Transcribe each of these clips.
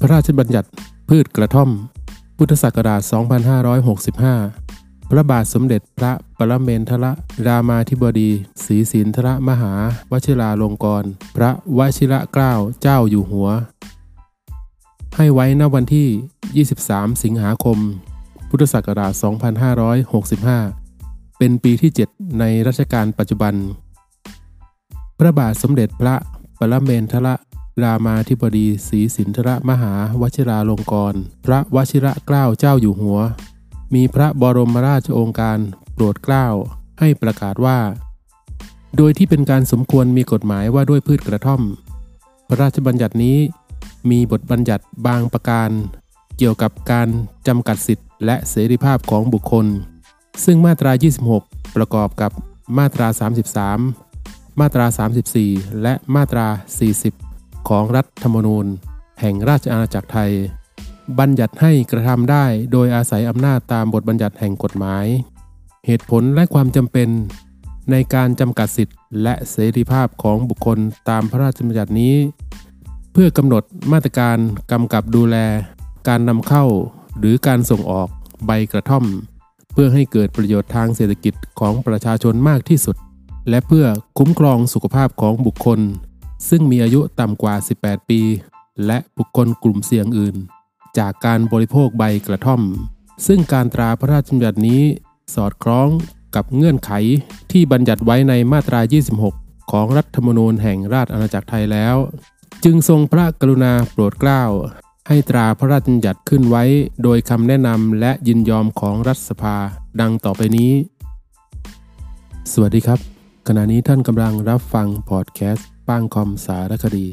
พระราชบัญญัติพืชกระท่อม พุทธศักราช 2565 พระบาทสมเด็จพระปรเมนทรรามาธิบดีศรีสินทรมหาวชิราลงกรณพระวชิระเกล้าเจ้าอยู่หัว ให้ไว้ณวันที่ 23 สิงหาคม พุทธศักราช 2565 เป็นปีที่ 7 ในรัชกาลปัจจุบัน พระบาทสมเด็จพระปรเมนทร รามาธิบดีศรีสินทรมหาวชิราลงกรณพระวชิระเกล้าเจ้าอยู่หัว มีพระบรมราชโองการโปรดเกล้าให้ประกาศว่า โดยที่เป็นการสมควรมีกฎหมายว่าด้วยพืชกระท่อม พระราชบัญญัตินี้มีบทบัญญัติบางประการ เกี่ยวกับการจำกัดสิทธิ์และเสรีภาพของบุคคล ซึ่งมาตรา 26 ประกอบกับมาตรา 33 มาตรา 34 และมาตรา 40 ของรัฐธรรมนูญ แห่งราชอาณาจักรไทย บัญญัติให้กระทำได้โดยอาศัยอำนาจตามบทบัญญัติแห่งกฎหมาย เหตุผลและความจำเป็น ในการจำกัดสิทธิ์และเสรีภาพของบุคคลตามพระราชบัญญัตินี้ เพื่อกำหนดมาตรการกำกับดูแล การนำเข้า หรือการส่งออกใบกระท่อม เพื่อให้เกิดประโยชน์ทางเศรษฐกิจของประชาชนมากที่สุด และเพื่อคุ้มครองสุขภาพของบุคคล ซึ่งมีอายุต่ำกว่า 18 ปี และบุคคลกลุ่มเสี่ยงอื่น จากการบริโภคใบกระท่อม ซึ่งการตราพระราชบัญญัตินี้สอดคล้องกับเงื่อนไขที่บัญญัติไว้ในมาตรา 26 ของรัฐธรรมนูญแห่งราชอาณาจักรไทยแล้ว จึงทรงพระกรุณาโปรดเกล้า ให้ตราพระราชบัญญัติขึ้นไว้ โดยคำแนะนำและยินยอมของรัฐสภาดังต่อไปนี้ สวัสดีครับ ขณะนี้ท่านกำลังรับฟังพอดแคสต์ป้างคอมสารคดี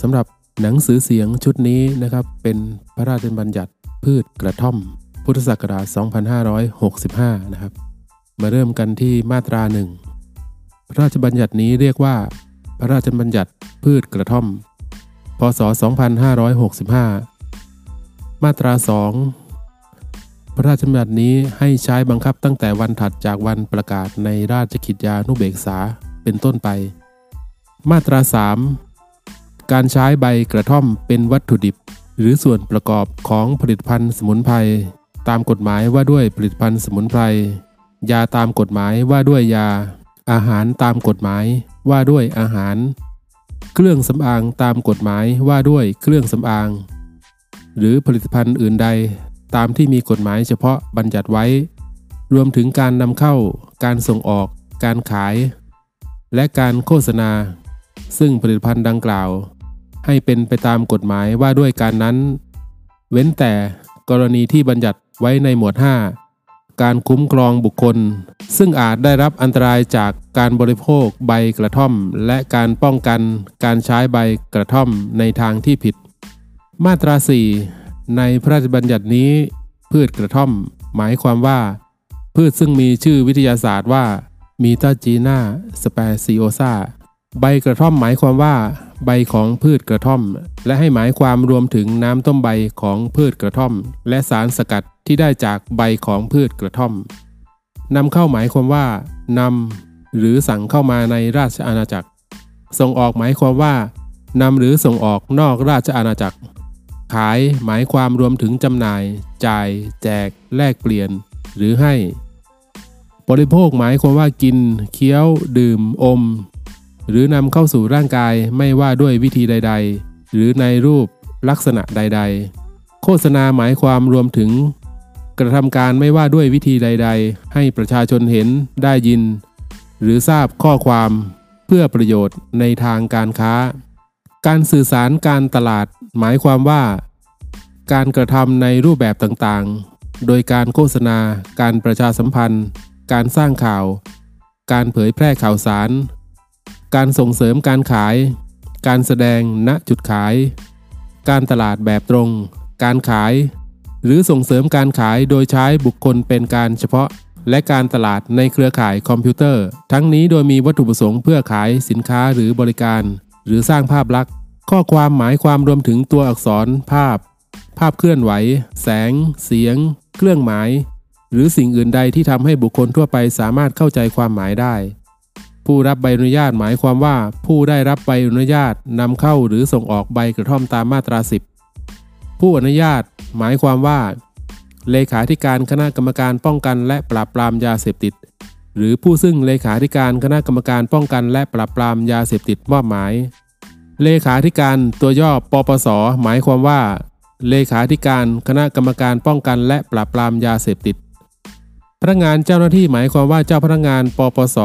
สำหรับหนังสือเสียงชุดนี้นะครับ เป็นพระราชบัญญัติพืชกระท่อม พุทธศักราช 2565 นะครับ มาเริ่มกันที่มาตราหนึ่งพระราชบัญญัตินี้เรียกว่า พระราชบัญญัติพืชกระท่อม พศ 2565 มาตรา 2 พระราชบัญญัตินี้ให้ใช้บังคับตั้งแต่วันถัดจากวันประกาศในราชกิจยานุเบกษาเป็นต้นไป มาตรา 3 การใช้ใบกระท่อมเป็นวัตถุดิบ หรือส่วนประกอบของผลิตภัณฑ์สมุนไพรตามกฎหมายว่าด้วยผลิตภัณฑ์สมุนไพรยาตามกฎหมายว่าด้วยยา อาหารตามกฎหมายว่าด้วยอาหาร เครื่องสำอางตามกฎหมายว่าด้วยเครื่องสำอาง หรือผลิตภัณฑ์อื่นใด ตามที่มีกฎหมายเฉพาะบัญญัติไว้ รวมถึงการนำเข้า การส่งออก การขาย และการโฆษณา ซึ่งผลิตภัณฑ์ดังกล่าว ให้เป็นไปตามกฎหมายว่าด้วยการนั้น เว้นแต่กรณีที่บัญญัติไว้ในหมวด 5 การคุ้มครองบุคคล ซึ่งอาจได้รับอันตรายจากการบริโภคใบกระท่อม และการป้องกันการใช้ใบกระท่อมในทางที่ผิด มาตรา 4 ในพระราชบัญญัตินี้พืชกระท่อม หมายความว่า พืชซึ่งมีชื่อวิทยาศาสตร์ว่ามีตาจีนาสเปซิโอซาใบกระท่อมหมายความว่า ใบของพืชกระท่อม และให้หมายความรวมถึงน้ำต้มใบของพืชกระท่อม และสารสกัดที่ได้จากใบของพืชกระท่อมนำเข้าหมายความว่านำหรือสั่งเข้ามาในราชอาณาจักร ส่งออกหมายความว่านำหรือส่งออกนอกราชอาณาจักร ขายหมายความรวมถึงจำหน่าย จ่าย แจก แลกเปลี่ยน หรือให้ บริโภคหมายความว่ากิน เคี้ยว ดื่ม อม หรือนำเข้าสู่ร่างกายไม่ว่าด้วยวิธีใด ๆ หรือในรูปลักษณะใด ๆ โฆษณาหมายความรวมถึง กระทำการไม่ว่าด้วยวิธีใด ๆ ให้ประชาชนเห็นได้ยิน หรือทราบข้อความเพื่อประโยชน์ในทางการค้า การสื่อสารการตลาด หมายความว่า การกระทำในรูปแบบต่างๆ โดยการโฆษณา การประชาสัมพันธ์ การสร้างข่าว การเผยแพร่ข่าวสาร การส่งเสริมการขาย การแสดงณจุดขาย การตลาดแบบตรง การขาย หรือส่งเสริมการขายโดยใช้บุคคลเป็นการเฉพาะและการตลาดในเครือข่ายคอมพิวเตอร์ ทั้งนี้โดยมีวัตถุประสงค์เพื่อขายสินค้าหรือบริการ หรือสร้างภาพลักษณ์ ข้อความหมายความรวมถึงตัวอักษรภาพ ภาพเคลื่อนไหว แสง เสียง เครื่องหมาย หรือสิ่งอื่นใดที่ทำให้บุคคลทั่วไปสามารถเข้าใจความหมายได้ ผู้รับใบอนุญาตหมายความว่า ผู้ได้รับใบอนุญาตนำเข้าหรือส่งออกใบกระท่อมตามมาตรา 10 ผู้อนุญาต หมายความว่า เลขาธิการคณะกรรมการป้องกันและปราบปรามยาเสพติด หรือผู้ซึ่งเลขาธิการคณะกรรมการป้องกันและปราบปรามยาเสพติดมอบหมาย เลขาธิการตัวย่อปปส หมายความว่า เลขาธิการคณะกรรมการป้องกันและปราบปรามยาเสพติด พนักงานเจ้าหน้าที่หมายความว่าเจ้าพนักงานปปส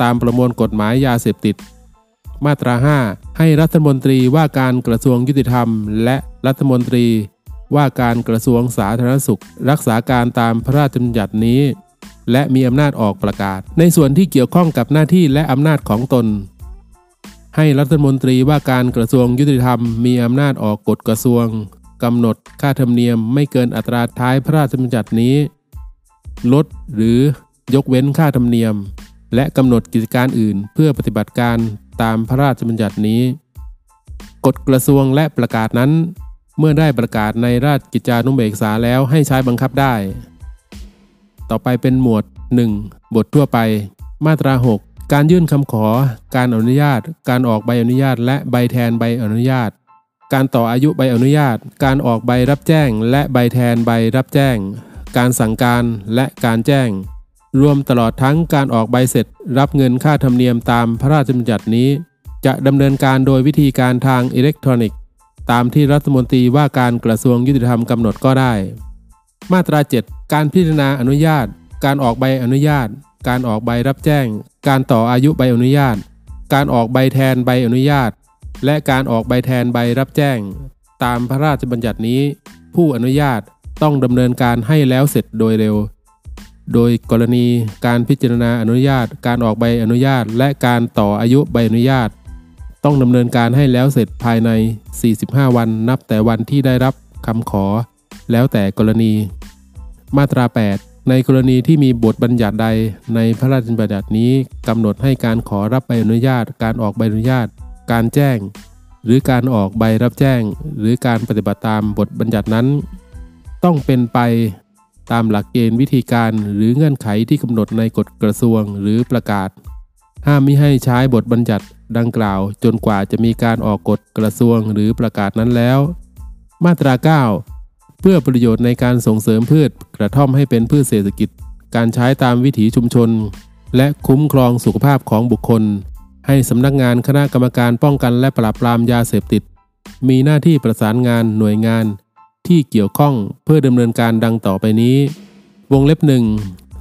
ตามประมวลกฎหมายยาเสพติด มาตรา 5 ให้รัฐมนตรีว่าการกระทรวงยุติธรรม และรัฐมนตรีว่าการกระทรวงสาธารณสุข รักษาการตามพระราชบัญญัตินี้ และมีอำนาจออกประกาศ ในส่วนที่เกี่ยวข้องกับหน้าที่และอำนาจของตน ให้รัฐมนตรีว่าการกระทรวงยุติธรรมมีอำนาจออกกฎกระทรวงกำหนดค่าธรรมเนียมไม่เกินอัตราท้ายพระราชบัญญัตินี้ ลดหรือยกเว้นค่าธรรมเนียม และกำหนดกิจการอื่น เพื่อปฏิบัติการตามพระราชบัญญัตินี้ กฎกระทรวงและประกาศนั้น เมื่อได้ประกาศในราชกิจจานุเบกษาแล้วให้ใช้บังคับได้ ต่อไปเป็นหมวด 1. บททั่วไป มาตรา 6 การยื่นคำขอ การอนุญาต การออกใบอนุญาต และใบแทนใบอนุญาต การต่ออายุใบอนุญาต การออกใบรับแจ้ง และใบแทนใบรับแจ้ง การสั่งการและการแจ้ง รวมตลอดทั้งการออกใบเสร็จ รับเงินค่าธรรมเนียมตามพระราชบัญญัตินี้ จะดำเนินการโดยวิธีการทางอิเล็กทรอนิกส์ ตามที่รัฐมนตรีว่าการกระทรวงยุติธรรมกำหนดก็ได้ มาตรา 7 การพิจารณาอนุญาต การออกใบอนุญาตการออกใบรับแจ้ง การต่ออายุใบอนุญาต การออกใบแทนใบอนุญาต และการออกใบแทนใบรับแจ้ง ตามพระราชบัญญัตินี้ ผู้อนุญาตต้องดำเนินการให้แล้วเสร็จโดยเร็ว โดยกรณีการพิจารณาอนุญาต การออกใบอนุญาต และการต่ออายุใบอนุญาต ต้องดำเนินการให้แล้วเสร็จภายใน 45 วันนับแต่วันที่ได้รับคำขอ แล้วแต่กรณี มาตรา 8 ในกรณีที่มีบทบัญญัติใดในพระราชบัญญัตินี้กำหนดให้การขอรับใบอนุญาต การออกใบอนุญาต การแจ้ง หรือการออกใบรับแจ้ง หรือการปฏิบัติตามบทบัญญัตินั้น ต้องเป็นไปตามหลักเกณฑ์วิธีการหรือเงื่อนไขที่กำหนดในกฎกระทรวงหรือประกาศ ห้ามมิให้ใช้บทบัญญัติดังกล่าว จนกว่าจะมีการออกกฎกระทรวงหรือประกาศนั้นแล้ว มาตรา 9 เพื่อประโยชน์ในการส่งเสริมพืชกระท่อมให้เป็นพืชเศรษฐกิจ การใช้ตามวิถีชุมชน และคุ้มครองสุขภาพของบุคคล ให้สำนักงานคณะกรรมการป้องกันและปราบปรามยาเสพติด มีหน้าที่ประสานงานหน่วยงาน ที่เกี่ยวข้องเพื่อดำเนินการดังต่อไปนี้ วงเล็บหนึ่ง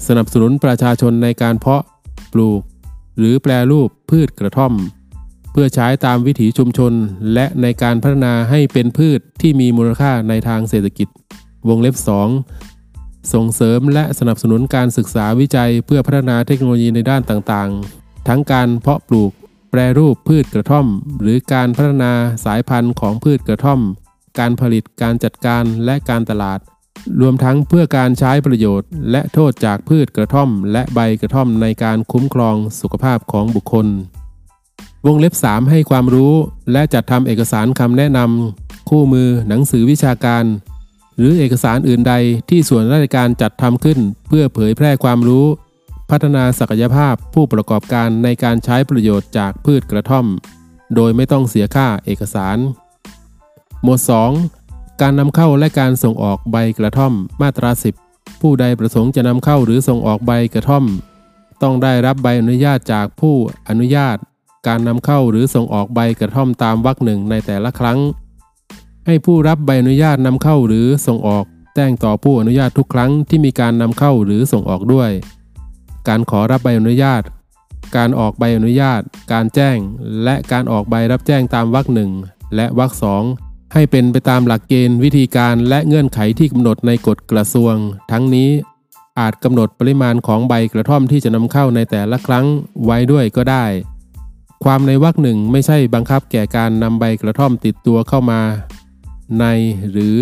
สนับสนุนประชาชนในการเพาะ ปลูก หรือแปรรูปพืชกระท่อม เพื่อใช้ตามวิถีชุมชน และในการพัฒนาให้เป็นพืชที่มีมูลค่าในทางเศรษฐกิจ วงเล็บ 2 ส่งเสริมและสนับสนุนการศึกษาวิจัยเพื่อพัฒนาเทคโนโลยีในด้านต่างๆ ทั้งการเพาะปลูก แปรรูปพืชกระท่อม หรือการพัฒนาสายพันธุ์ของพืชกระท่อม การผลิตการจัดการและการตลาด รวมทั้งเพื่อการใช้ประโยชน์ และโทษจากพืชกระท่อม และใบกระท่อมในการคุ้มครองสุขภาพของบุคคล วงเล็บ 3 ให้ความรู้และจัดทำเอกสารคำแนะนำคู่มือหนังสือวิชาการ หรือเอกสารอื่นใดที่ส่วนราชการจัดทำขึ้น เพื่อเผยแพร่ความรู้ พัฒนาศักยภาพผู้ประกอบการในการใช้ประโยชน์จากพืชกระท่อม โดยไม่ต้องเสียค่าเอกสาร หมวด 2 การนำเข้าและการส่งออกใบกระท่อม มาตรา 10 ผู้ใดประสงค์จะนำเข้าหรือส่งออกใบกระท่อม ต้องได้รับใบอนุญาตจากผู้อนุญาต การนำเข้าหรือส่งออกใบกระท่อมตามวรรคหนึ่งในแต่ละครั้ง ให้ผู้รับใบอนุญาตนำเข้าหรือส่งออกแจ้งต่อผู้อนุญาตทุกครั้งที่มีการนำเข้าหรือส่งออกด้วย การขอรับใบอนุญาต การออกใบอนุญาต การแจ้ง และการออกใบรับแจ้งตามวรรคหนึ่งและวรรคสองให้เป็นไปตามหลักเกณฑ์วิธีการและเงื่อนไขที่กำหนดในกฎกระทรวง ทั้งนี้อาจกำหนดปริมาณของใบกระท่อมที่จะนำเข้าในแต่ละครั้งไว้ด้วยก็ได้ ความในวรรคหนึ่งไม่ใช่บังคับแก่การนำใบกระท่อมติดตัวเข้ามา ในหรือ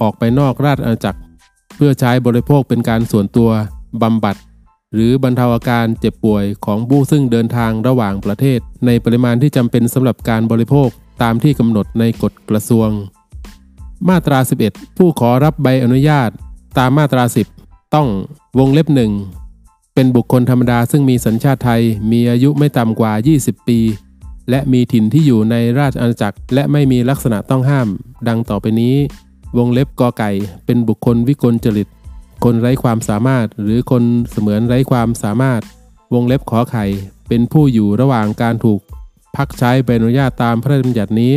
ออกไปนอกราชอาณาจักร เพื่อใช้บริโภคเป็นการส่วนตัวบำบัด หรือบรรเทาอาการเจ็บป่วยของผู้ซึ่งเดินทางระหว่างประเทศ ในปริมาณที่จำเป็นสำหรับการบริโภคตามที่กำหนดในกฎกระทรวง มาตรา 11 ผู้ขอรับใบอนุญาต ตามมาตรา 10 ต้องวงเล็บหนึ่ง เป็นบุคคลธรรมดาซึ่งมีสัญชาติไทยมีอายุไม่ต่ำกว่า 20 ปี และมีถิ่นที่อยู่ในราชอาณาจักร และไม่มีลักษณะต้องห้าม ดังต่อไปนี้ วงเล็บกอไก่ เป็นบุคคลวิกลจริต คนไร้ความสามารถ หรือคนเสมือนไร้ความสามารถ วงเล็บขอไข่ เป็นผู้อยู่ระหว่างการถูก พักใช้ใบอนุญาตตามพระราชบัญญัตินี้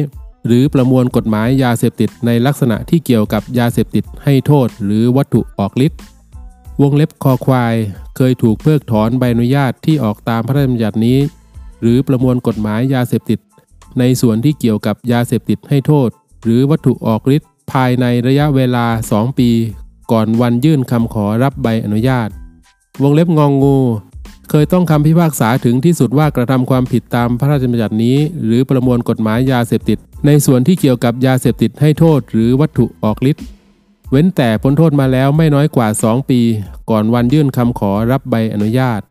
หรือประมวลกฎหมายยาเสพติดในลักษณะที่เกี่ยวกับยาเสพติดให้โทษ หรือวัตถุออกฤทธิ์ วงเล็บคอควาย เคยถูกเพิกถอนใบอนุญาตที่ออกตามพระราชบัญญัตินี้ หรือประมวลกฎหมายยาเสพติด ในส่วนที่เกี่ยวกับยาเสพติดให้โทษ หรือวัตถุออกฤทธิ์ภายในระยะเวลา 2 ปี ก่อนวันยื่นคำขอรับใบอนุญาต วงเล็บงองงู เคยต้องคำพิพากษาถึงที่สุดว่ากระทำความผิดตามพระราชบัญญัตินี้ หรือประมวลกฎหมายยาเสพติด ในส่วนที่เกี่ยวกับยาเสพติดให้โทษ หรือวัตถุออกฤทธิ์ เว้นแต่พ้นโทษมาแล้วไม่น้อยกว่า 2 ปี ก่อนวันยื่นคำขอรับใบอนุญาต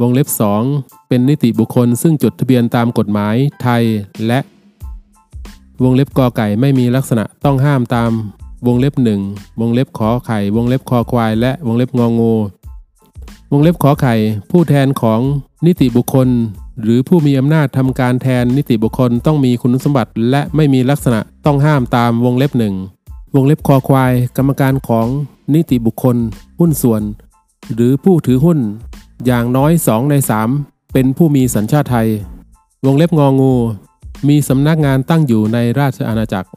วงเล็บ 2 เป็นนิติบุคคลซึ่งจดทะเบียนตามกฎหมายไทยและ วงเล็บกอไก่ไม่มีลักษณะต้องห้ามตาม วงเล็บหนึ่งวงเล็บขอไข่ วงเล็บคอควาย และวงเล็บงองู วงเล็บขอไข่ ผู้แทนของนิติบุคคล หรือผู้มีอำนาจทำการแทนนิติบุคคลต้องมีคุณสมบัติ และไม่มีลักษณะต้องห้ามตามวงเล็บหนึ่ง วงเล็บคอควาย กรรมการของนิติบุคคล หุ้นส่วน หรือผู้ถือหุ้น อย่างน้อย 2 ใน 3 เป็นผู้มีสัญชาติไทย วงเล็บงองู มีสำนักงานตั้งอยู่ในราชอาณาจักร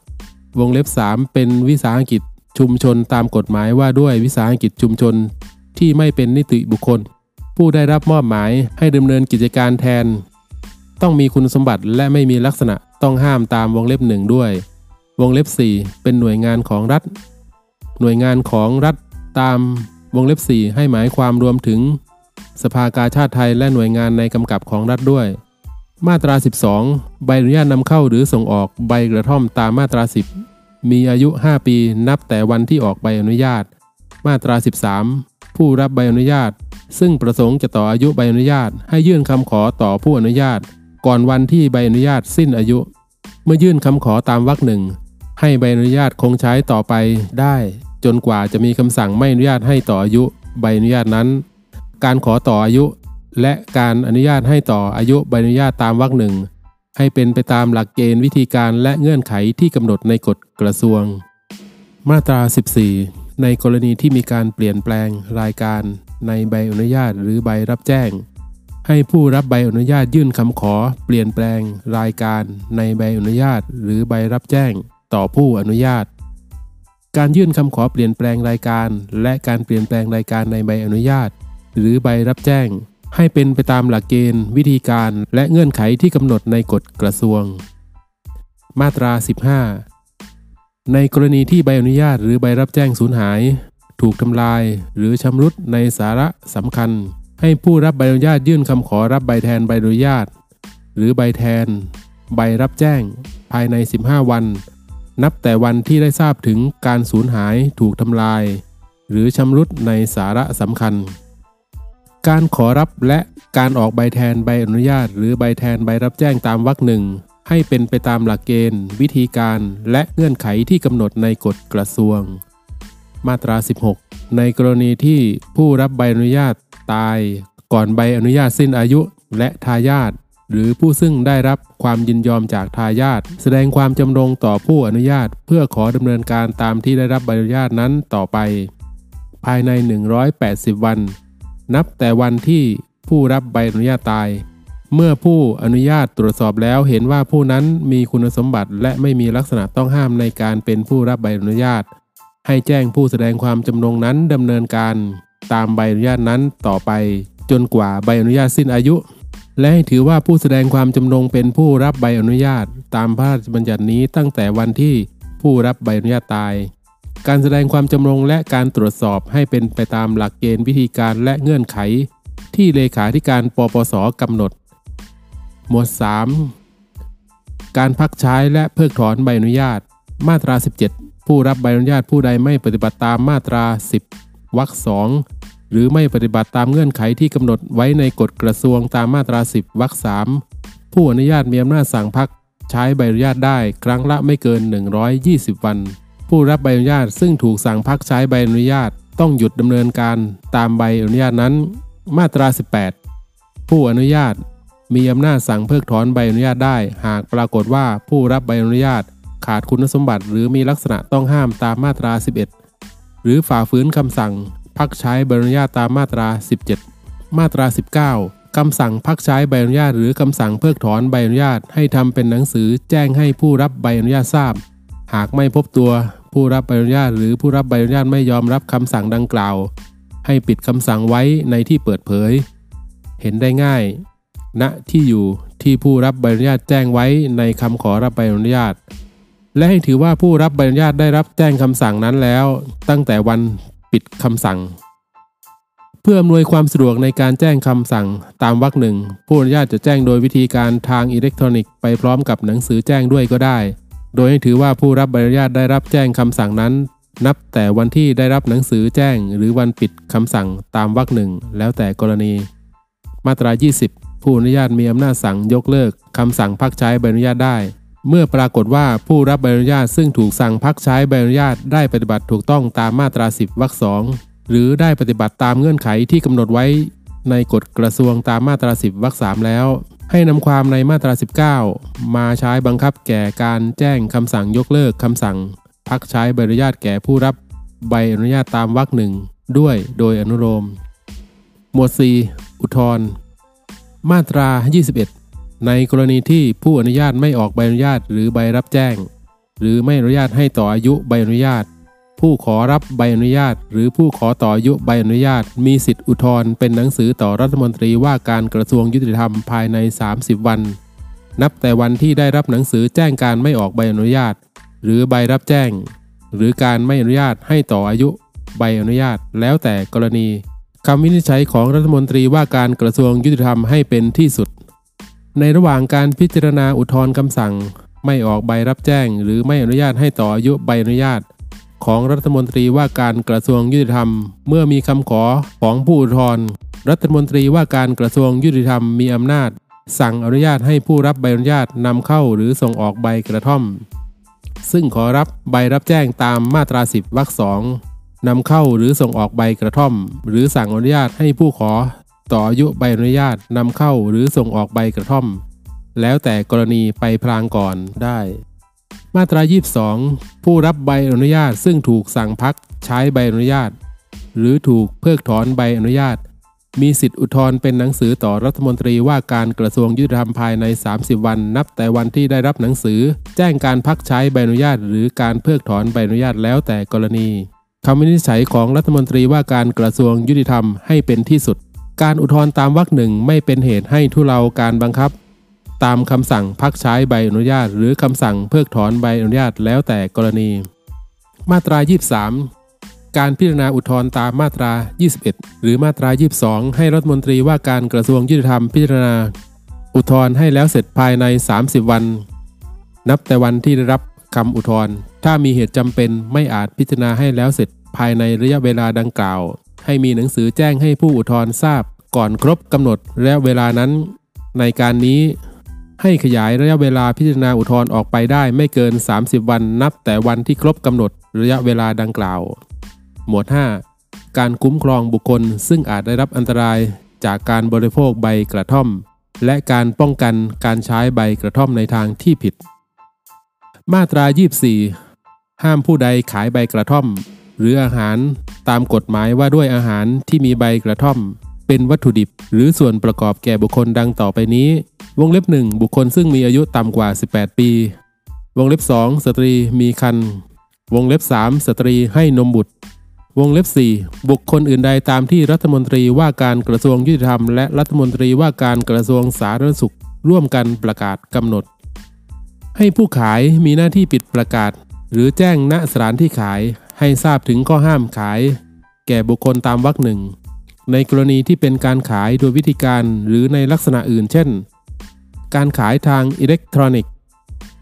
วงเล็บ 3 เป็นวิสาหกิจชุมชนตามกฎหมายว่าด้วยวิสาหกิจชุมชนที่ไม่เป็นนิติบุคคล ผู้ได้รับมอบหมายให้ดำเนินกิจการแทน ต้องมีคุณสมบัติและไม่มีลักษณะต้องห้ามตามวงเล็บหนึ่งด้วย วงเล็บ 4 เป็นหน่วยงานของรัฐ หน่วยงานของรัฐตามวงเล็บ 4 ให้หมายความรวมถึง สภากาชาติไทยและหน่วยงานในกำกับของรัฐด้วย มาตรา 12 ใบอนุญาตนำเข้าหรือส่งออกใบกระท่อมตามมาตรา 10 มีอายุ 5 ปีนับแต่วันที่ออกใบอนุญาต มาตรา 13 ผู้รับใบอนุญาต ซึ่งประสงค์จะต่ออายุใบอนุญาต ให้ยื่นคำขอต่อผู้อนุญาต ก่อนวันที่ใบอนุญาตสิ้นอายุ เมื่อยื่นคำขอตามวรรคหนึ่ง ให้ใบอนุญาตคงใช้ต่อไปได้ จนกว่าจะมีคำสั่งไม่อนุญาตให้ต่ออายุใบอนุญาตนั้น การขอต่ออายุ และการอนุญาตให้ต่ออายุใบอนุญาตตามวรรคหนึ่งให้เป็นไปตามหลักเกณฑ์วิธีการและเงื่อนไขที่กำหนดในกฎกระทรวง มาตรา 14 ในกรณีที่มีการเปลี่ยนแปลงรายการในใบอนุญาตหรือใบรับแจ้ง ให้ผู้รับใบอนุญาตยื่นคำขอ เปลี่ยนแปลงรายการในใบอนุญาตหรือใบรับแจ้ง ต่อผู้อนุญาต การยื่นคำขอเปลี่ยนแปลงรายการ และการเปลี่ยนแปลงรายการในใบอนุญาต หรือใบรับแจ้ง ให้เป็นไปตามหลักเกณฑ์ วิธีการและเงื่อนไขที่กำหนดในกฎกระทรวง มาตรา 15 ในกรณีที่ใบอนุญาตหรือใบรับแจ้งสูญหาย ถูกทำลาย หรือชำรุดในสาระสำคัญ ให้ผู้รับใบอนุญาตยื่นคำขอรับใบแทนใบอนุญาต หรือใบแทน ใบรับแจ้ง ภายใน 15 วัน นับแต่วันที่ได้ทราบถึงการสูญหายถูกทำลาย หรือชำรุดในสาระสำคัญ การขอรับและการออกใบแทนใบอนุญาต หรือใบแทนใบรับแจ้งตามวรรคหนึ่งให้เป็นไปตามหลักเกณฑ์ วิธีการและเงื่อนไขที่กำหนดในกฎกระทรวง มาตรา 16 ในกรณีที่ผู้รับใบอนุญาตตาย ก่อนใบอนุญาตสิ้นอายุ และทายาท หรือผู้ซึ่งได้รับความยินยอมจากทายาทแสดงความจำงต่อผู้อนุญาต เพื่อขอดำเนินการตามที่ได้รับใบอนุญาตนั้นต่อไป ภายใน 180 วัน นับแต่วันที่ผู้รับใบอนุญาตตาย เมื่อผู้อนุญาตตรวจสอบแล้วเห็นว่าผู้นั้นมีคุณสมบัติและไม่มีลักษณะต้องห้ามในการเป็นผู้รับใบอนุญาต ให้แจ้งผู้แสดงความจำงนั้นดำเนินการตามใบอนุญาตนั้นต่อไป จนกว่าใบอนุญาตสิ้นอายุ และให้ถือว่าผู้แสดงความจำนงเป็นผู้รับใบอนุญาต ตามพระราชบัญญัตินี้ตั้งแต่วันที่ผู้รับใบอนุญาตตาย การแสดงความจำนงและการตรวจสอบให้เป็นไปตามหลักเกณฑ์วิธีการและเงื่อนไข ที่เลขาธิการปปสกำหนด หมวด 3 การพักใช้และเพิกถอนใบอนุญาต มาตรา 17 ผู้รับใบอนุญาตผู้ใดไม่ปฏิบัติตามมาตรา 10วรรคสอง หรือไม่ปฏิบัติตามเงื่อนไขที่กำหนดไว้ในกฎกระทรวงตามมาตรา 10วรรคสามผู้อนุญาตมีอำนาจสั่งพักใช้ใบอนุญาตได้ครั้งละไม่เกิน 120 วัน ผู้รับใบอนุญาตซึ่งถูกสั่งพักใช้ใบอนุญาตต้องหยุดดำเนินการตามใบอนุญาตนั้น มาตรา 18 ผู้อนุญาตมีอำนาจสั่งเพิกถอนใบอนุญาตได้ หากปรากฏว่าผู้รับใบอนุญาตขาดคุณสมบัติ หรือมีลักษณะต้องห้ามตามมาตรา 11 หรือฝ่าฝืนคำสั่ง พักใช้ใบอนุญาตตามมาตรา 17 มาตรา 19 คำสั่งพักใช้ใบอนุญาต หรือคำสั่งเพิกถอนใบอนุญาตให้ทำเป็นหนังสือแจ้งให้ผู้รับใบอนุญาตทราบ หากไม่พบตัวผู้รับใบอนุญาต หรือผู้รับใบอนุญาตไม่ยอมรับคำสั่งดังกล่าว ให้ปิดคำสั่งไว้ในที่เปิดเผย เห็นได้ง่าย ณที่อยู่ที่ผู้รับใบอนุญาตแจ้งไว้ในคำขอรับใบอนุญาตและให้ถือว่าผู้รับใบอนุญาตได้รับแจ้งคำสั่งนั้นแล้ว ตั้งแต่วัน ปิดคำสั่ง เพื่ออำนวยความสะดวกในการแจ้งคำสั่งตามวรรคหนึ่งผู้อนุญาตจะแจ้งโดยวิธีการทางอิเล็กทรอนิกส์ไปพร้อมกับหนังสือแจ้งด้วยก็ได้ โดยให้ถือว่าผู้รับใบอนุญาตได้รับแจ้งคำสั่งนั้น นับแต่วันที่ได้รับหนังสือแจ้งหรือวันปิดคำสั่งตามวรรคหนึ่งแล้วแต่กรณี มาตรา 20 ผู้อนุญาตมีอำนาจสั่งยกเลิกคำสั่งพักใช้ใบอนุญาตได้ เมื่อปรากฏว่าผู้รับใบอนุญาตซึ่งถูกสั่งพักใช้ใบอนุญาตได้ปฏิบัติถูกต้องตามมาตรา 10วรรคสองหรือได้ปฏิบัติตามเงื่อนไขที่กำหนดไว้ในกฎกระทรวงตามมาตรา 10วรรคสามแล้ว ให้นำความในมาตรา 19 มาใช้บังคับแก่การแจ้งคำสั่งยกเลิกคำสั่ง พักใช้ใบอนุญาตแก่ผู้รับใบอนุญาตตามวรรคหนึ่งด้วยโดยอนุโลมหมวด 4 อุทธรมาตรา 21 ในกรณีที่ผู้อนุญาตไม่ออกใบอนุญาตหรือใบรับแจ้ง หรือไม่อนุญาตให้ต่ออายุใบอนุญาต ผู้ขอรับใบอนุญาต หรือผู้ขอต่ออายุใบอนุญาต มีสิทธิอุทธรณ์เป็นหนังสือต่อรัฐมนตรีว่าการกระทรวงยุติธรรมภายใน 30 วัน นับแต่วันที่ได้รับหนังสือแจ้งการไม่ออกใบอนุญาต หรือใบรับแจ้ง หรือการไม่อนุญาตให้ต่ออายุ ใบอนุญาต แล้วแต่กรณีคำวินิจฉัยของรัฐมนตรีว่าการกระทรวงยุติธรรมให้เป็นที่สุด ในระหว่างการพิจารณาอุทธรณ์คำสั่ง ไม่ออกใบรับแจ้ง หรือไม่อนุญาตให้ต่ออายุใบอนุญาต ของรัฐมนตรีว่าการกระทรวงยุติธรรม เมื่อมีคำขอของผู้อุทธรณ์รัฐมนตรีว่าการกระทรวงยุติธรรมมีอำนาจ สั่งอนุญาตให้ผู้รับใบอนุญาตนำเข้าหรือส่งออกใบกระท่อม ซึ่งขอรับใบรับแจ้งตามมาตรา 10วรรคสองนำเข้าหรือส่งออกใบกระท่อม หรือสั่งอนุญาตให้ผู้ขอ ต่ออายุใบอนุญาตนำเข้าหรือส่งออกใบกระท่อม แล้วแต่กรณีไปพลางก่อนได้ มาตรา 22 ผู้รับใบอนุญาตซึ่งถูกสั่งพักใช้ใบอนุญาต หรือถูกเพิกถอนใบอนุญาต มีสิทธิอุทธรณ์เป็นหนังสือต่อรัฐมนตรีว่าการกระทรวงยุติธรรมภายใน 30 วัน นับแต่วันที่ได้รับหนังสือ แจ้งการพักใช้ใบอนุญาต หรือการเพิกถอนใบอนุญาตแล้วแต่กรณีคำวินิจฉัยของรัฐมนตรีว่าการกระทรวงยุติธรรมให้เป็นที่สุด การอุทธรณ์ตามวรรคหนึ่งไม่เป็นเหตุให้ทุเลาการบังคับ ตามคำสั่งพักใช้ใบอนุญาต หรือคำสั่งเพิกถอนใบอนุญาตแล้วแต่กรณี มาตรา 23 การพิจารณาอุทธรณ์ตามมาตรา 21 หรือมาตรา 22 ให้รัฐมนตรีว่าการกระทรวงยุติธรรมพิจารณา อุทธรณ์ให้แล้วเสร็จภายใน 30 วัน นับแต่วันที่ได้รับคำอุทธรณ์ถ้ามีเหตุจำเป็นไม่อาจพิจารณาให้แล้วเสร็จภายในระยะเวลาดังกล่าว ให้มีหนังสือแจ้งให้ผู้อุทธรณ์ทราบก่อนครบกำหนดและเวลานั้น ในการนี้ให้ขยายระยะเวลาพิจารณาอุทธรณ์ออกไปได้ไม่เกิน 30 วันนับแต่วันที่ครบกำหนดระยะเวลาดังกล่าว หมวด 5 การคุ้มครองบุคคลซึ่งอาจได้รับอันตรายจากการบริโภคใบกระท่อม และการป้องกันการใช้ใบกระท่อมในทางที่ผิด มาตรา 24 ห้ามผู้ใดขายใบกระท่อม หรืออาหารตามกฎหมายว่าด้วยอาหารที่มีใบกระท่อม เป็นวัตถุดิบ หรือส่วนประกอบแก่บุคคลดังต่อไปนี้ วงเล็บหนึ่งบุคคลซึ่งมีอายุต่ำกว่า 18 ปี วงเล็บ 2 สตรีมีครรภ์วงเล็บ 3 สตรีให้นมบุตร วงเล็บ 4 บุคคลอื่นใดตามที่รัฐมนตรีว่าการกระทรวงยุติธรรม และรัฐมนตรีว่าการกระทรวงสาธารณสุข ร่วมกันประกาศกำหนด ให้ผู้ขายมีหน้าที่ปิดประกาศ หรือแจ้งณสถานที่ขาย ให้ทราบถึงข้อห้ามขาย แก่บุคคลตามวรรคหนึ่ง ในกรณีที่เป็นการขายโดยวิธีการหรือในลักษณะอื่น เช่น การขายทางอิเล็กทรอนิกส์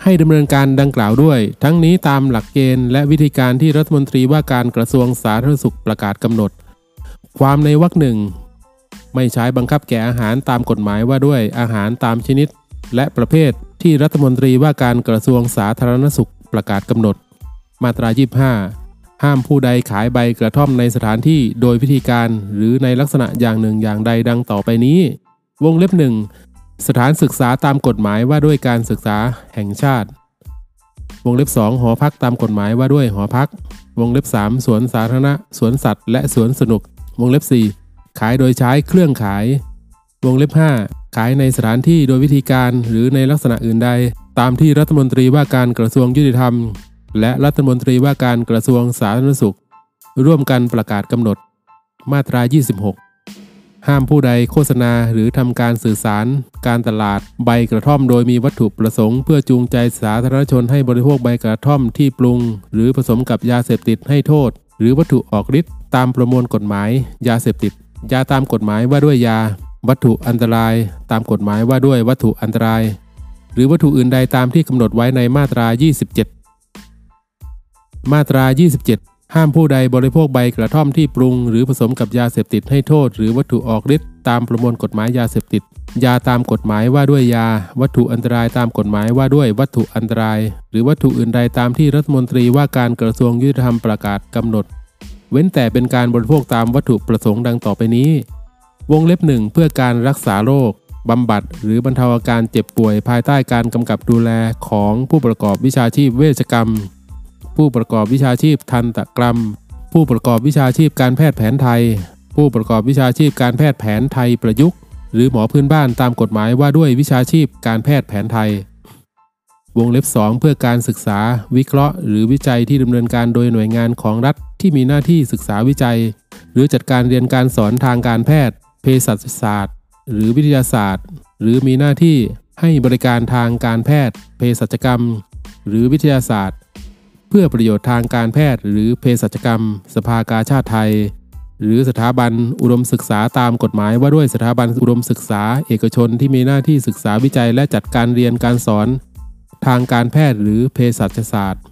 ให้ดำเนินการดังกล่าวด้วย ทั้งนี้ตามหลักเกณฑ์และวิธีการที่รัฐมนตรีว่าการกระทรวงสาธารณสุขประกาศกำหนด ความในวรรคหนึ่งไม่ใช้บังคับแก่อาหารตามกฎหมายว่าด้วยอาหารตามชนิด และประเภทที่รัฐมนตรีว่าการกระทรวงสาธารณสุขประกาศกำหนด มาตรา 25 ห้ามผู้ใดขายใบกระท่อมในสถานที่โดยวิธีการหรือในลักษณะอย่างหนึ่งอย่างใดดังต่อไปนี้ วงเล็บหนึ่งสถานศึกษาตามกฎหมายว่าด้วยการศึกษาแห่งชาติ วงเล็บ 2 หอพักตามกฎหมายว่าด้วยหอพัก วงเล็บ 3 สวนสาธารณะ สวนสัตว์ และสวนสนุก วงเล็บ 4 ขายโดยใช้เครื่องขาย วงเล็บ 5 ขายในสถานที่โดยวิธีการหรือในลักษณะอื่นใด ตามที่รัฐมนตรีว่าการกระทรวงยุติธรรม และรัฐมนตรีว่าการกระทรวงสาธารณสุข ร่วมกันประกาศกำหนด มาตรา 26 ห้ามผู้ใดโฆษณาหรือทำการสื่อสาร การตลาดใบกระท่อมโดยมีวัตถุประสงค์เพื่อจูงใจสาธารณชนให้บริโภคใบกระท่อมที่ปรุง หรือผสมกับยาเสพติดให้โทษ หรือวัตถุออกฤทธิ์ตามประมวลกฎหมาย ยาเสพติด ยาตามกฎหมายว่าด้วยยา วัตถุอันตราย ตามกฎหมายว่าด้วยวัตถุอันตราย หรือวัตถุอื่นใดตามที่กำหนดไว้ในมาตรา 27 มาตรา 27 ห้ามผู้ใดบริโภคใบกระท่อมที่ปรุง หรือผสมกับยาเสพติดให้โทษ หรือวัตถุออกฤทธิ์ตามประมวลกฎหมายยาเสพติด ยาตามกฎหมายว่าด้วยยา วัตถุอันตรายตามกฎหมายว่าด้วยวัตถุอันตราย หรือวัตถุอื่นใดตามที่รัฐมนตรีว่าการกระทรวงยุติธรรมประกาศกำหนด เว้นแต่เป็นการบริโภคตามวัตถุประสงค์ดังต่อไปนี้ วงเล็บหนึ่งเพื่อการรักษาโรคบำบัดหรือบรรเทาอาการเจ็บป่วยภายใต้การกำกับดูแลของผู้ประกอบวิชาชีพเวชกรรม ผู้ประกอบวิชาชีพทันตกรรม ผู้ประกอบวิชาชีพการแพทย์แผนไทย ผู้ประกอบวิชาชีพการแพทย์แผนไทยประยุกต์ หรือหมอพื้นบ้านตามกฎหมายว่าด้วยวิชาชีพการแพทย์แผนไทย วงเล็บ 2 เพื่อการศึกษา วิเคราะห์ หรือวิจัยที่ดำเนินการโดยหน่วยงานของรัฐที่มีหน้าที่ศึกษาวิจัย หรือจัดการเรียนการสอนทางการแพทย์ เภสัชศาสตร์ หรือวิทยาศาสตร์ หรือมีหน้าที่ให้บริการทางการแพทย์ เภสัชกรรม หรือวิทยาศาสตร์ เพื่อประโยชน์ทางการแพทย์หรือเภสัชกรรม สภากาชาติไทย หรือสถาบันอุดมศึกษาตามกฎหมายว่าด้วยสถาบันอุดมศึกษา เอกชนที่มีหน้าที่ศึกษาวิจัยและจัดการเรียนการสอน ทางการแพทย์หรือเภสัชศาสตร์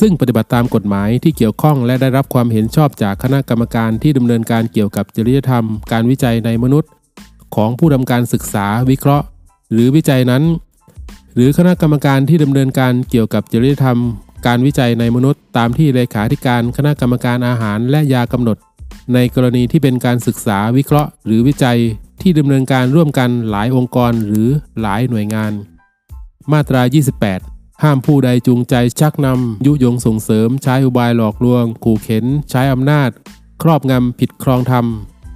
ซึ่งปฏิบัติตามกฎหมายที่เกี่ยวข้องและได้รับความเห็นชอบจากคณะกรรมการที่ดำเนินการเกี่ยวกับจริยธรรม การวิจัยในมนุษย์ ของผู้ทำการศึกษาวิเคราะห์ หรือวิจัยนั้น หรือคณะกรรมการที่ดำเนินการเกี่ยวกับจริยธรรม การวิจัยในมนุษย์ ตามที่เลขาธิการคณะกรรมการอาหารและยากำหนด ในกรณีที่เป็นการศึกษาวิเคราะห์ หรือวิจัยที่ดำเนินการร่วมกันหลายองค์กรหรือหลายหน่วยงาน มาตรา 28 ห้ามผู้ใดจูงใจชักนำยุยงส่งเสริม ใช้อุบายหลอกลวง ขู่เข็น ใช้อำนาจ ครอบงำผิดครองธรรม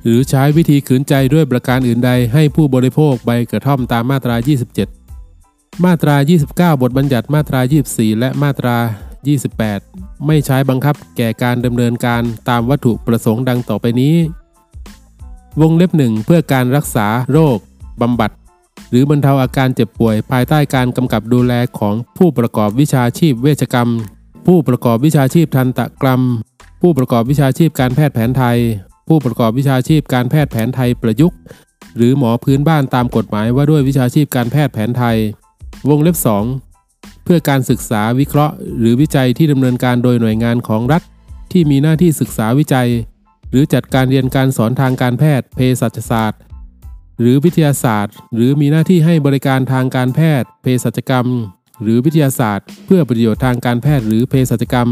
หรือใช้วิธีขืนใจด้วยประการอื่นใดให้ผู้บริโภคใบกระท่อมตามมาตรา 27 มาตรา 29 บทบัญญัติมาตรา 24 และมาตรา 28 ไม่ใช้บังคับแก่การดำเนินการตามวัตถุประสงค์ดังต่อไปนี้ วงเล็บหนึ่งเพื่อการรักษาโรคบำบัด หรือบรรเทาอาการเจ็บป่วย ภายใต้การกำกับดูแลของผู้ประกอบวิชาชีพเวชกรรม ผู้ประกอบวิชาชีพทันตกรรม ผู้ประกอบวิชาชีพการแพทย์แผนไทย ผู้ประกอบวิชาชีพการแพทย์แผนไทยประยุกต์ หรือหมอพื้นบ้านตามกฎหมายว่าด้วยวิชาชีพการแพทย์แผนไทย วงเล็บ 2 เพื่อการศึกษาวิเคราะห์ หรือวิจัยที่ดำเนินการโดยหน่วยงานของรัฐ ที่มีหน้าที่ศึกษาวิจัย หรือจัดการเรียนการสอนทางการแพทย์เภสัชศาสตร์ หรือวิทยาศาสตร์ หรือมีหน้าที่ให้บริการทางการแพทย์เภสัชกรรม หรือวิทยาศาสตร์ เพื่อประโยชน์ทางการแพทย์หรือเภสัชกรรม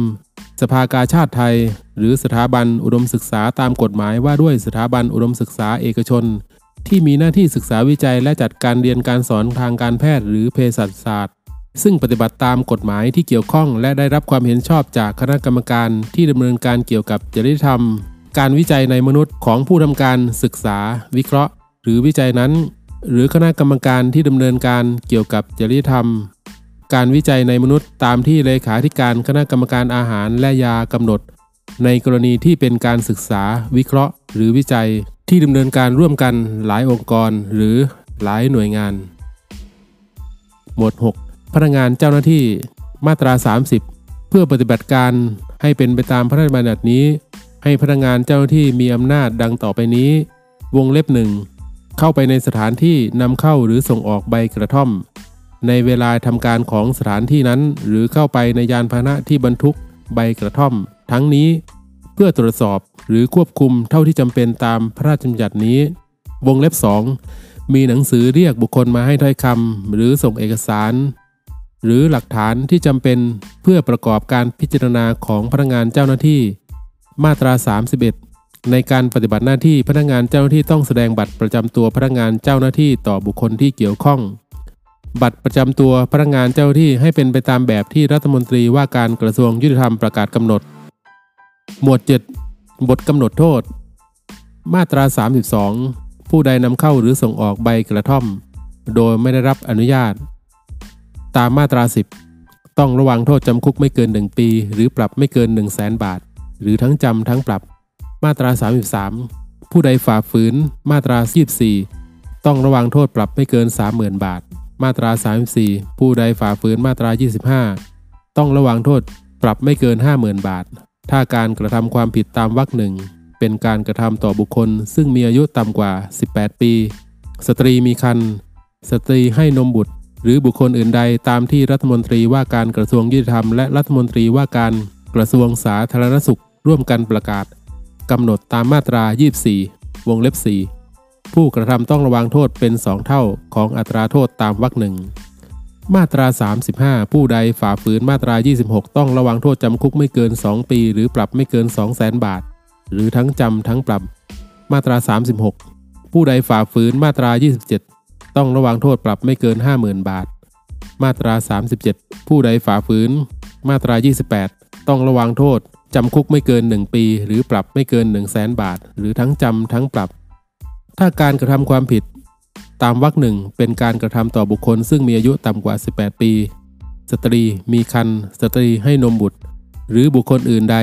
สภากาชาติไทย หรือสถาบันอุดมศึกษาตามกฎหมายว่าด้วยสถาบันอุดมศึกษาเอกชน ที่มีหน้าที่ศึกษาวิจัยและจัดการเรียนการสอนทางการแพทย์หรือเภสัชศาสตร์ ซึ่งปฏิบัติตามกฎหมายที่เกี่ยวข้องและได้รับความเห็นชอบจากคณะกรรมการที่ดำเนินการเกี่ยวกับจริยธรรม การวิจัยในมนุษย์ของผู้ทำการศึกษา วิเคราะห์ หรือวิจัยนั้น หรือคณะกรรมการที่ดำเนินการเกี่ยวกับจริยธรรม การวิจัยในมนุษย์ตามที่เลขาธิการคณะกรรมการอาหารและยากำหนด ในกรณีที่เป็นการศึกษา วิเคราะห์ หรือวิจัย ที่ดำเนินการร่วมกันหลายองค์กรหรือหลายหน่วยงาน หมวด 6 พนักงานเจ้าหน้าที่มาตรา 30 เพื่อปฏิบัติการให้เป็นไปตามพระราชบัญญัตินี้ ให้พนักงานเจ้าหน้าที่มีอำนาจดังต่อไปนี้ วงเล็บหนึ่งเข้าไปในสถานที่นำเข้าหรือส่งออกใบกระท่อม ในเวลาทำการของสถานที่นั้น หรือเข้าไปในยานพาหนะที่บรรทุกใบกระท่อม ทั้งนี้เพื่อตรวจสอบ หรือควบคุมเท่าที่จำเป็นตามพระราชบัญญัตินี้ วงเล็บ 2 มีหนังสือเรียกบุคคลมาให้ถ้อยคำหรือส่งเอกสาร หรือหลักฐานที่จำเป็นเพื่อประกอบการพิจารณาของพนักงานเจ้าหน้าที่ มาตรา 31ในการปฏิบัติหน้าที่พนักงานเจ้าหน้าที่ต้องแสดงบัตรประจำตัวพนักงานเจ้าหน้าที่ต่อบุคคลที่เกี่ยวข้อง บัตรประจำตัวพนักงานเจ้าหน้าที่ให้เป็นไปตามแบบที่รัฐมนตรีว่าการกระทรวงยุติธรรมประกาศกำหนด หมวด 7 บทกำหนดโทษ มาตรา 32 ผู้ใดนำเข้าหรือส่งออกใบกระท่อม โดยไม่ได้รับอนุญาต ตามมาตรา 10 ต้องระวังโทษจำคุกไม่เกิน 1 ปี หรือปรับไม่เกิน 1 0 0 0 0แสนบาท หรือทั้งจำทั้งปรับ มาตรา 33 ผู้ใดฝ่าฝืน มาตรา 24 ต้องระวังโทษปรับไม่เกิน 30,000 บาท มาตรา 34 ผู้ใดฝ่าฝืนมาตรา 25 ต้องระวังโทษปรับไม่เกิน 50,000 บาท ถ้าการกระทำความผิดตามวรรคหนึ่งเป็นการกระทำต่อบุคคล ซึ่งมีอายุต่ำกว่า 18 ปี สตรีมีครรภ์สตรีให้นมบุตร หรือบุคคลอื่นใดตามที่รัฐมนตรีว่าการกระทรวงยุติธรรมและรัฐมนตรีว่าการกระทรวงสาธารณสุข ร่วมกันประกาศกำหนดตามมาตรา 24 วงเล็บ 4 ผู้กระทำต้องระวังโทษเป็น 2 เท่าของอัตราโทษตามวรรคหนึ่ง มาตรา 35 ผู้ใดฝ่าฝืนมาตรา 26 ต้องระวังโทษจำคุกไม่เกิน 2 ปี หรือปรับไม่เกิน 2 0 0แสนบาท หรือทั้งจำทั้งปรับ มาตรา 36 ผู้ใดฝ่าฝืนมาตรา 27 ต้องระวังโทษปรับไม่เกิน 50,000 บาท มาตรา 37 ผู้ใดฝ่าฝืน มาตรา 28 ต้องระวังโทษจำคุกไม่เกิน 1 ปี หรือปรับไม่เกิน 1 0 0 0 0แสนบาท หรือทั้งจำทั้งปรับ ถ้าการกระทำความผิด ตามวรรคหนึ่งเป็นการกระทำต่อบุคคล ซึ่งมีอายุต่ำกว่า 18 ปี สตรีมีครรภ์สตรีให้นมบุตร หรือบุคคลอื่นใด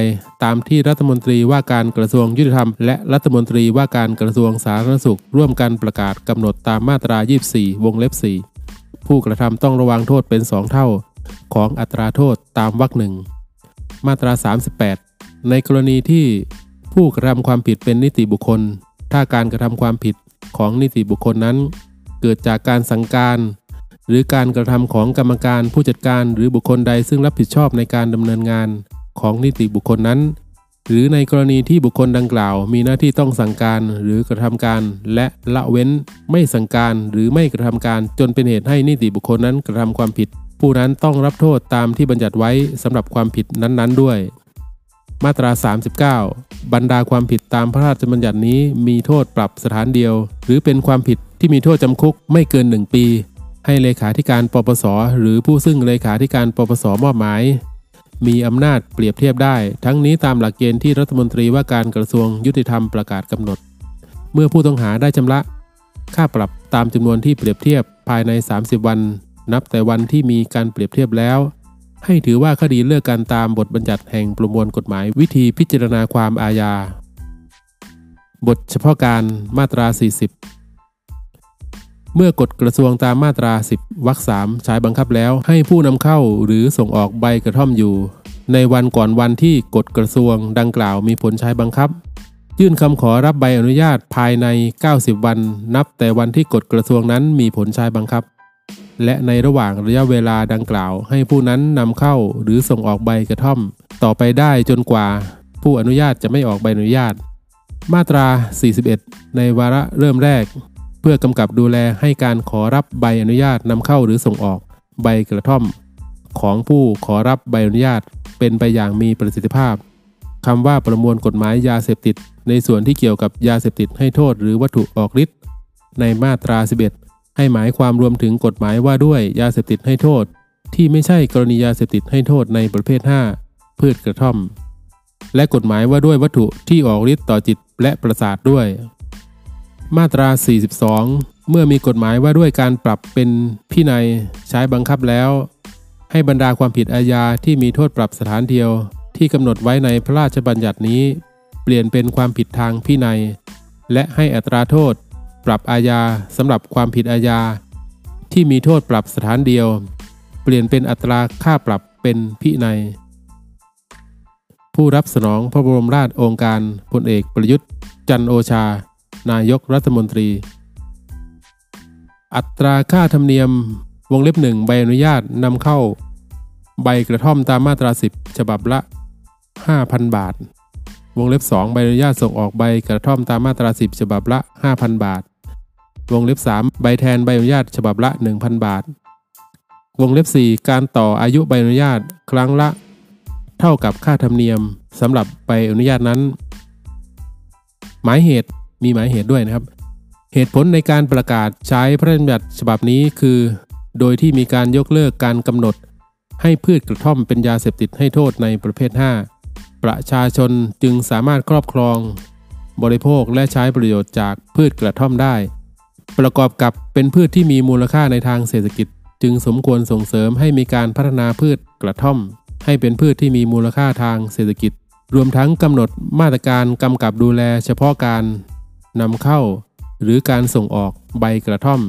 ตามที่รัฐมนตรีว่าการกระทรวงยุติธรรม และรัฐมนตรีว่าการกระทรวงสาธารณสุข ร่วมกันประกาศกำหนดตามมาตรา 24 วงเล็บ 4 ผู้กระทำต้องระวางโทษเป็น 2 เท่า ของอัตราโทษตามวรรคหนึ่งมาตรา 38 ในกรณีที่ผู้กระทำความผิดเป็นนิติบุคคล ถ้าการกระทำความผิดของนิติบุคคลนั้น เกิดจากการสั่งการ หรือการกระทำของกรรมการผู้จัดการหรือบุคคลใดซึ่งรับผิดชอบในการดำเนินงานของนิติบุคคลนั้น หรือในกรณีที่บุคคลดังกล่าว มีหน้าที่ต้องสั่งการหรือกระทำการ และละเว้น ไม่สั่งการหรือไม่กระทำการจนเป็นเหตุให้นิติบุคคลนั้นกระทำความผิด ผู้นั้นต้องรับโทษตามที่บัญญัติไว้สำหรับความผิดนั้นๆ ด้วย มาตรา 39 บรรดาความผิดตามพระราชบัญญัตินี้มีโทษปรับสถานเดียว หรือเป็นความผิดที่มีโทษจำคุกไม่เกิน 1 ปี ให้เลขาธิการปปส หรือผู้ซึ่งเลขาธิการปปสมอบหมาย มีอำนาจเปรียบเทียบได้ ทั้งนี้ตามหลักเกณฑ์ที่รัฐมนตรีว่าการกระทรวงยุติธรรมประกาศกำหนด เมื่อผู้ต้องหาได้ชำระ ค่าปรับตามจำนวนที่เปรียบเทียบภายใน 30 วัน นับแต่วันที่มีการเปรียบเทียบแล้ว ให้ถือว่าคดีเลิกกันตามบทบัญญัติแห่งประมวลกฎหมายวิธีพิจารณาความอาญา บทเฉพาะการมาตรา 40เมื่อกฎกระทรวงตามมาตรา 10วรรคสามใช้บังคับแล้วให้ผู้นำเข้าหรือส่งออกใบกระท่อมอยู่ ในวันก่อนวันที่กฎกระทรวงดังกล่าวมีผลใช้บังคับ ยื่นคำขอรับใบอนุญาตภายใน 90 วัน นับแต่วันที่กฎกระทรวงนั้นมีผลใช้บังคับ และในระหว่างระยะเวลาดังกล่าว ให้ผู้นั้นนำเข้าหรือส่งออกใบกระท่อม ต่อไปได้จนกว่า ผู้อนุญาตจะไม่ออกใบอนุญาต มาตรา 41 ในวาระเริ่มแรก เพื่อกำกับดูแลให้การขอรับใบอนุญาตนำเข้าหรือส่งออกใบกระท่อม ของผู้ขอรับใบอนุญาตเป็นไปอย่างมีประสิทธิภาพคำว่าประมวลกฎหมายยาเสพติด ในส่วนที่เกี่ยวกับยาเสพติดให้โทษหรือวัตถุออกฤทธิ์ในมาตรา 11 ให้หมายความรวมถึงกฎหมายว่าด้วยยาเสพติดให้โทษ ที่ไม่ใช่กรณียาเสพติดให้โทษในประเภท 5 พืชกระท่อม และกฎหมายว่าด้วยวัตถุที่ออกฤทธิ์ต่อจิตและประสาทด้วย มาตรา 42 เมื่อมีกฎหมายว่าด้วยการปรับเป็นพินัยใช้บังคับแล้ว ให้บรรดาความผิดอาญาที่มีโทษปรับสถานเดียว ที่กำหนดไว้ในพระราชบัญญัตินี้ เปลี่ยนเป็นความผิดทางพินัย และให้อัตราโทษ ปรับอาญาสำหรับความผิดอาญา ที่มีโทษปรับสถานเดียว เปลี่ยนเป็นอัตราค่าปรับเป็นพินัย ผู้รับสนองพระบรมราชโองการพลเอกประยุทธ์ จันโอชา นายกรัฐมนตรี อัตราค่าธรรมเนียมวงเล็บหนึ่งใบอนุญาตนำเข้า ใบกระท่อมตามมาตรา 10 ฉบับละ 5,000 บาทวงเล็บ 2 ใบอนุญาตส่งออกใบกระท่อมตามมาตรา 10 ฉบับละ 5,000 บาท วงเล็บ 3 ใบแทนใบอนุญาตฉบับละ 1,000 บาท วงเล็บ 4 การต่ออายุใบอนุญาตครั้งละ เท่ากับค่าธรรมเนียมสำหรับใบอนุญาตนั้น หมายเหตุมีหมายเหตุด้วยนะครับ เหตุผลในการประกาศใช้พระราชบัญญัติฉบับนี้คือ โดยที่มีการยกเลิกการกำหนด ให้พืชกระท่อมเป็นยาเสพติดให้โทษในประเภท 5 ประชาชนจึงสามารถครอบครอง บริโภคและใช้ประโยชน์จากพืชกระท่อมได้ ประกอบกับเป็นพืชที่มีมูลค่าในทางเศรษฐกิจ จึงสมควรส่งเสริมให้มีการพัฒนาพืชกระท่อม ให้เป็นพืชที่มีมูลค่าทางเศรษฐกิจ รวมทั้งกำหนดมาตรการกำกับดูแลเฉพาะการนำเข้า หรือการส่งออกใบกระท่อม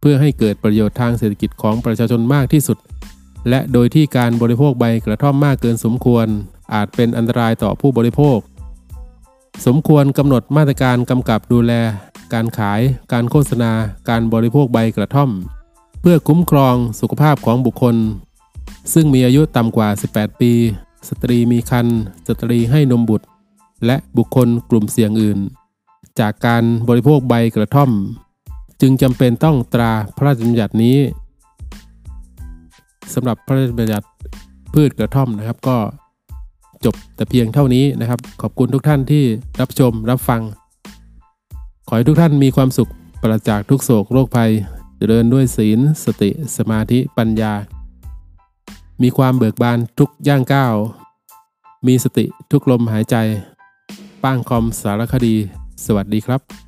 เพื่อให้เกิดประโยชน์ทางเศรษฐกิจของประชาชนมากที่สุด และโดยที่การบริโภคใบกระท่อมมากเกินสมควร อาจเป็นอันตรายต่อผู้บริโภค สมควรกำหนดมาตรการกำกับดูแล การขาย การโฆษณา การบริโภคใบกระท่อม เพื่อคุ้มครองสุขภาพของบุคคล ซึ่งมีอายุต่ำกว่า 18 ปี สตรีมีครรภ์สตรีให้นมบุตร และบุคคลกลุ่มเสี่ยงอื่น จากการบริโภคใบกระท่อม จึงจำเป็นต้องตราพระราชบัญญัตินี้สำหรับพระราชบัญญัติพืชกระท่อมนะครับก็ จบแต่เพียงเท่านี้นะครับ ขอบคุณทุกท่านที่รับชมรับฟัง ขอให้ทุกท่านมีความสุขปราศจากทุกโศกโรคภัย เจริญด้วยศีล สติ สมาธิปัญญา มีความเบิกบานทุกย่างก้าว มีสติทุกลมหายใจ ป้างคอมสารคดี สวัสดีครับ